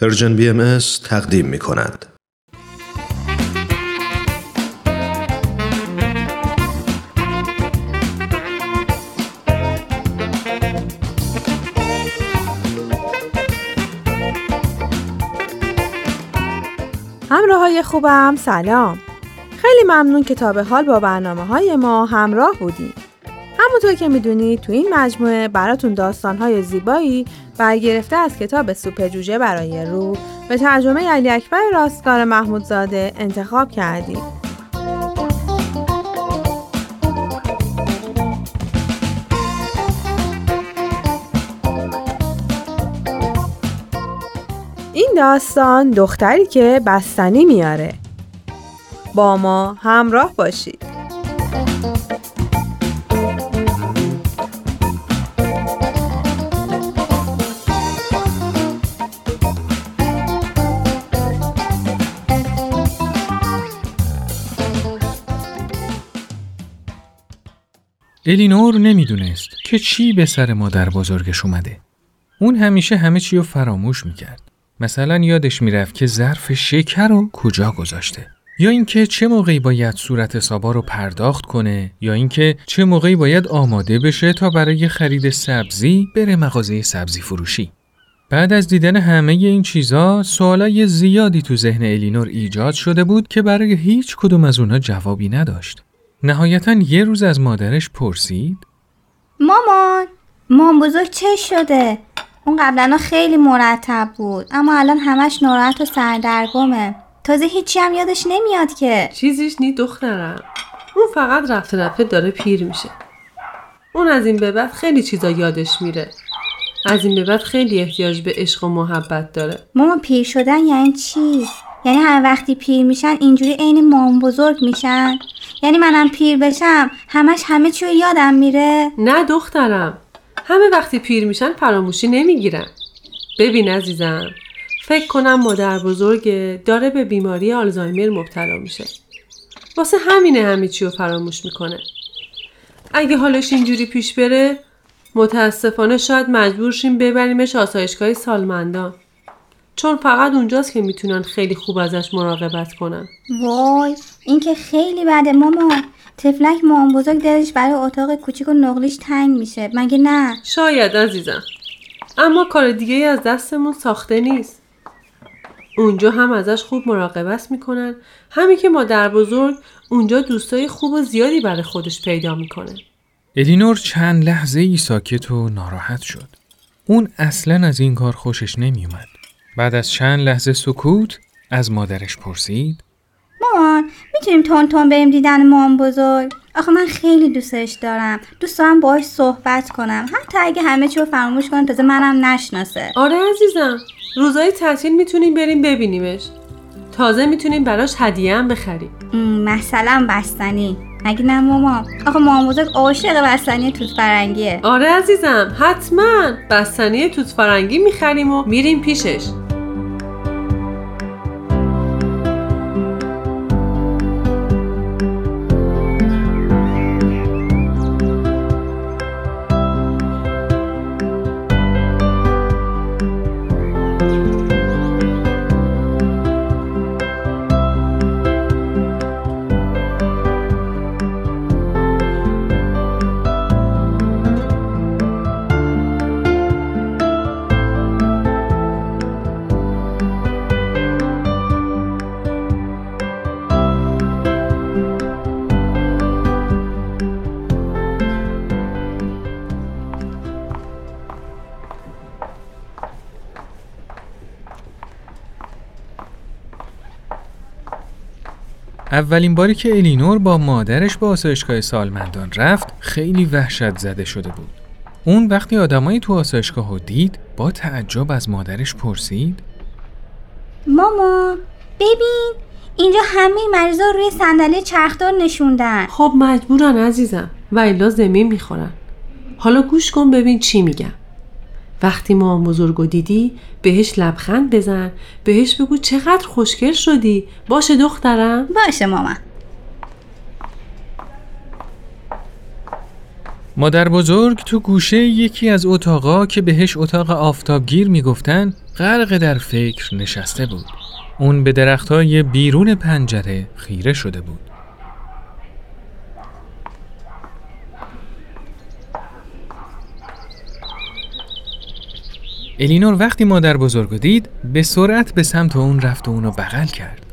پرژن بی ام تقدیم می کند. همراه های خوبم سلام خیلی ممنون که تا به حال با برنامه های ما همراه بودیم همونطور که می‌دونید تو این مجموعه براتون داستانهای زیبایی برگرفته از کتاب سوپ جوجه برای روح به ترجمه علی اکبر راستگار محمودزاده انتخاب کردیم. این داستان دختری که بستنی میاره. با ما همراه باشید. الینور نمی‌دونست که چی به سر مادر بزرگش اومده. اون همیشه همه چی رو فراموش می‌کرد. مثلا یادش می‌رفت که ظرف شکر رو کجا گذاشته. یا اینکه چه موقعی باید صورت سابا رو پرداخت کنه یا اینکه چه موقعی باید آماده بشه تا برای خرید سبزی بره مغازه سبزی فروشی. بعد از دیدن همه این چیزا سوالای زیادی تو ذهن الینور ایجاد شده بود که برای هیچ کدوم از اونها جوابی نداشت. نهایتا یه روز از مادرش پرسید. مامان مام بزرگ چه شده؟ اون قبلا خیلی مرتب بود اما الان همش ناراحت و سردرگمه. تازه هیچی هم یادش نمیاد که. چیزیش نی دخترم. اون فقط رفته رفته داره پیر میشه. اون از این به بعد خیلی چیزا یادش میره. از این به بعد خیلی احتیاج به عشق و محبت داره. مامان پیر شدن یعنی چی؟ یعنی هر وقتی پیر میشن اینجوری عین مام بزرگ میشن؟ یعنی منم پیر بشم همش همه چیو یادم میره؟ نه دخترم. همه وقتی پیر میشن فراموشی نمی‌گیرن. ببین عزیزم فکر کنم مادر بزرگ داره به بیماری آلزایمر مبتلا میشه. واسه همینه همه چی رو فراموش می‌کنه. اگه حالش اینجوری پیش بره متاسفانه شاید مجبور شیم ببریمش آسایشگاه سالمندان چون فقط اونجاست که می‌تونن خیلی خوب ازش مراقبت کنن. وای این که خیلی بده مامان تفلک مام بزرگ دلش برای اتاق کوچیک و نقلیش تنگ میشه. مگه نه؟ شاید عزیزم. اما کار دیگه از دستمون ساخته نیست. اونجا هم ازش خوب مراقبت می‌کنن. همین که مادر بزرگ اونجا دوستای خوب و زیادی برای خودش پیدا می‌کنه. الینور چند لحظه ای ساکت و ناراحت شد. اون اصلا از این کار خوشش نمیومد. بعد از چند لحظه سکوت از مادرش پرسید مامان می‌تونیم تون تون بریم دیدن مام بزرگ. آخه من خیلی دوستش دارم. دوست دارم باهاش صحبت کنم. حتی اگه همه چی رو فراموش کنم تازه منم نشناسه. آره عزیزم. روزای تعطیل می‌تونیم بریم ببینیمش. تازه می‌تونیم براش هدیه هم بخریم. مثلا بستنی. مگه نه مامان آخه مام بزرگ عاشق بستنی توت فرنگیه. آره عزیزم. حتما. بستنی توت فرنگی می‌خریم و میریم پیشش. اولین باری که الینور با مادرش به آسایشگاه سالمندان رفت خیلی وحشت زده شده بود. اون وقتی آدمایی تو آسایشگاه رو دید با تعجب از مادرش پرسید. مامان ببین اینجا همه مریضا روی صندلی چرخدار نشوندن. خب مجبورن عزیزم. و الا زمین می‌خورن. حالا گوش کن ببین چی میگم وقتی مام بزرگو دیدی بهش لبخند بزن بهش بگو چقدر خوشگل شدی باشه دخترم باشه مامان مادر بزرگ تو گوشه یکی از اتاقا که بهش اتاق آفتابگیر می‌گفتن غرق در فکر نشسته بود. اون به درختای بیرون پنجره خیره شده بود. الینور وقتی مادر بزرگ دید به سرعت به سمت اون رفت و اونو بغل کرد.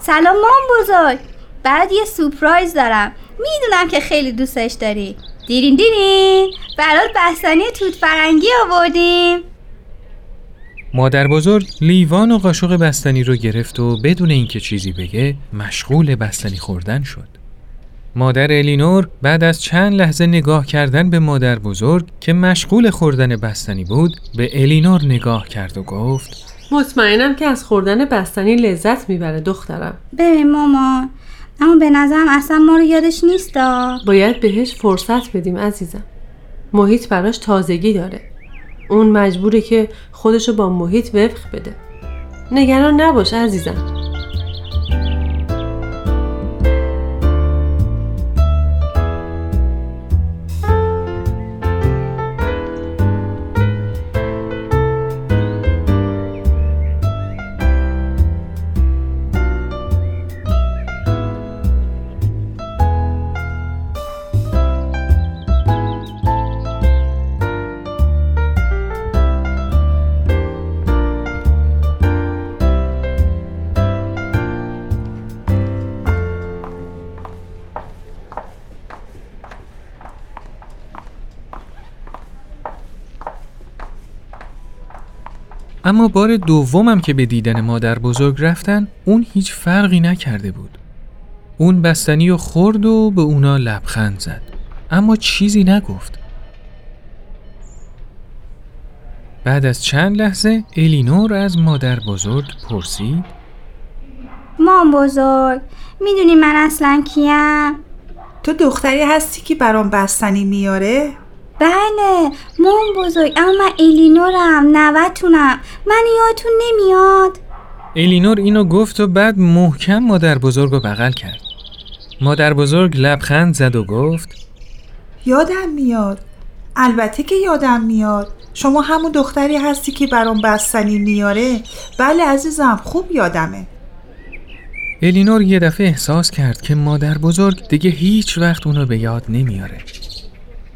سلام مام بزرگ. برات یه سپرایز دارم. می‌دونم که خیلی دوستش داری. دیرین دیرین. برات بستنی توت فرنگی آوردیم. مادر بزرگ لیوان و قاشق بستنی رو گرفت و بدون اینکه چیزی بگه مشغول بستنی خوردن شد. مادر الینور بعد از چند لحظه نگاه کردن به مادر بزرگ که مشغول خوردن بستنی بود به الینور نگاه کرد و گفت مطمئنم که از خوردن بستنی لذت می‌بره دخترم. ببین مامان اما به نظرم اصلا ما رو یادش نیستا. باید بهش فرصت بدیم عزیزم. محیط براش تازگی داره. اون مجبوره که خودشو با محیط وفق بده. نگران نباش عزیزم. اما بار دومم که به دیدن مادر بزرگ رفتن اون هیچ فرقی نکرده بود. اون بستنی و خورد و به اونا لبخند زد. اما چیزی نگفت. بعد از چند لحظه الینور از مادر بزرگ پرسید مام بزرگ می‌دونی من اصلا کیم؟ تو دختری هستی که برام بستنی میاره؟ بله مام بزرگ اما من الینورم نوتونم. من یادتون نمیاد؟ الینور اینو گفت و بعد محکم مادر بزرگ رو بغل کرد. مادر بزرگ لبخند زد و گفت یادم میاد. البته که یادم میاد. شما همون دختری هستی که برام بستنی میاره؟ بله عزیزم خوب یادمه. الینور یه دفعه احساس کرد که مادر بزرگ دیگه هیچ وقت اونو به یاد نمیاره.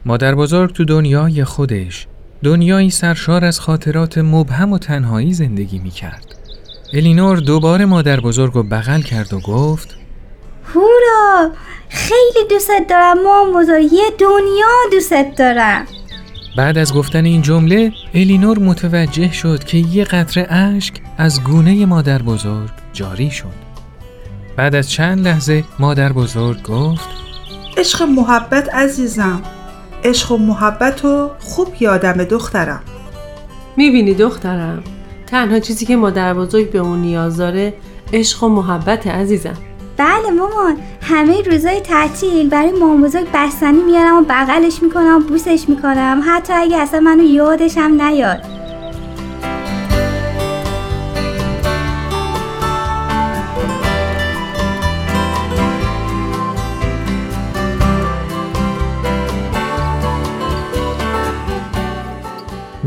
مادر بزرگ تو دنیای خودش دنیایی سرشار از خاطرات مبهم و تنهایی زندگی می کرد. الینور دوباره مادر بزرگ رو بغل کرد و گفت هورا خیلی دوستت دارم مام بزرگ یه دنیا دوستت دارم بعد از گفتن این جمله الینور متوجه شد که یه قطره اشک از گونه مادر بزرگ جاری شد. بعد از چند لحظه مادر بزرگ گفت عشق محبت عزیزم عشق و محبت رو خوب یادمه دخترم. می‌بینی دخترم؟ تنها چیزی که مادر بزرگ به اون نیاز داره عشق و محبت عزیزم. بله مامان. همه روزای تعطیل برای مام بزرگ بستنی میارم و بغلش می‌کنم و بوسش می‌کنم. حتی اگه اصلا منو یادش هم نیاد.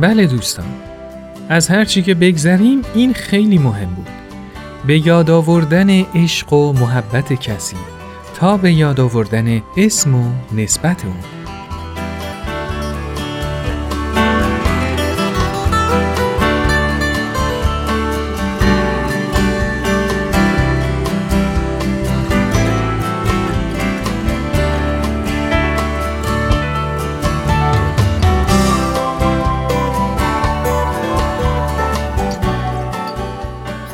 بله دوستان. از هر چی که بگذریم این خیلی مهم بود. به یاد آوردن عشق و محبت کسی تا به یاد آوردن اسم و نسبت اون.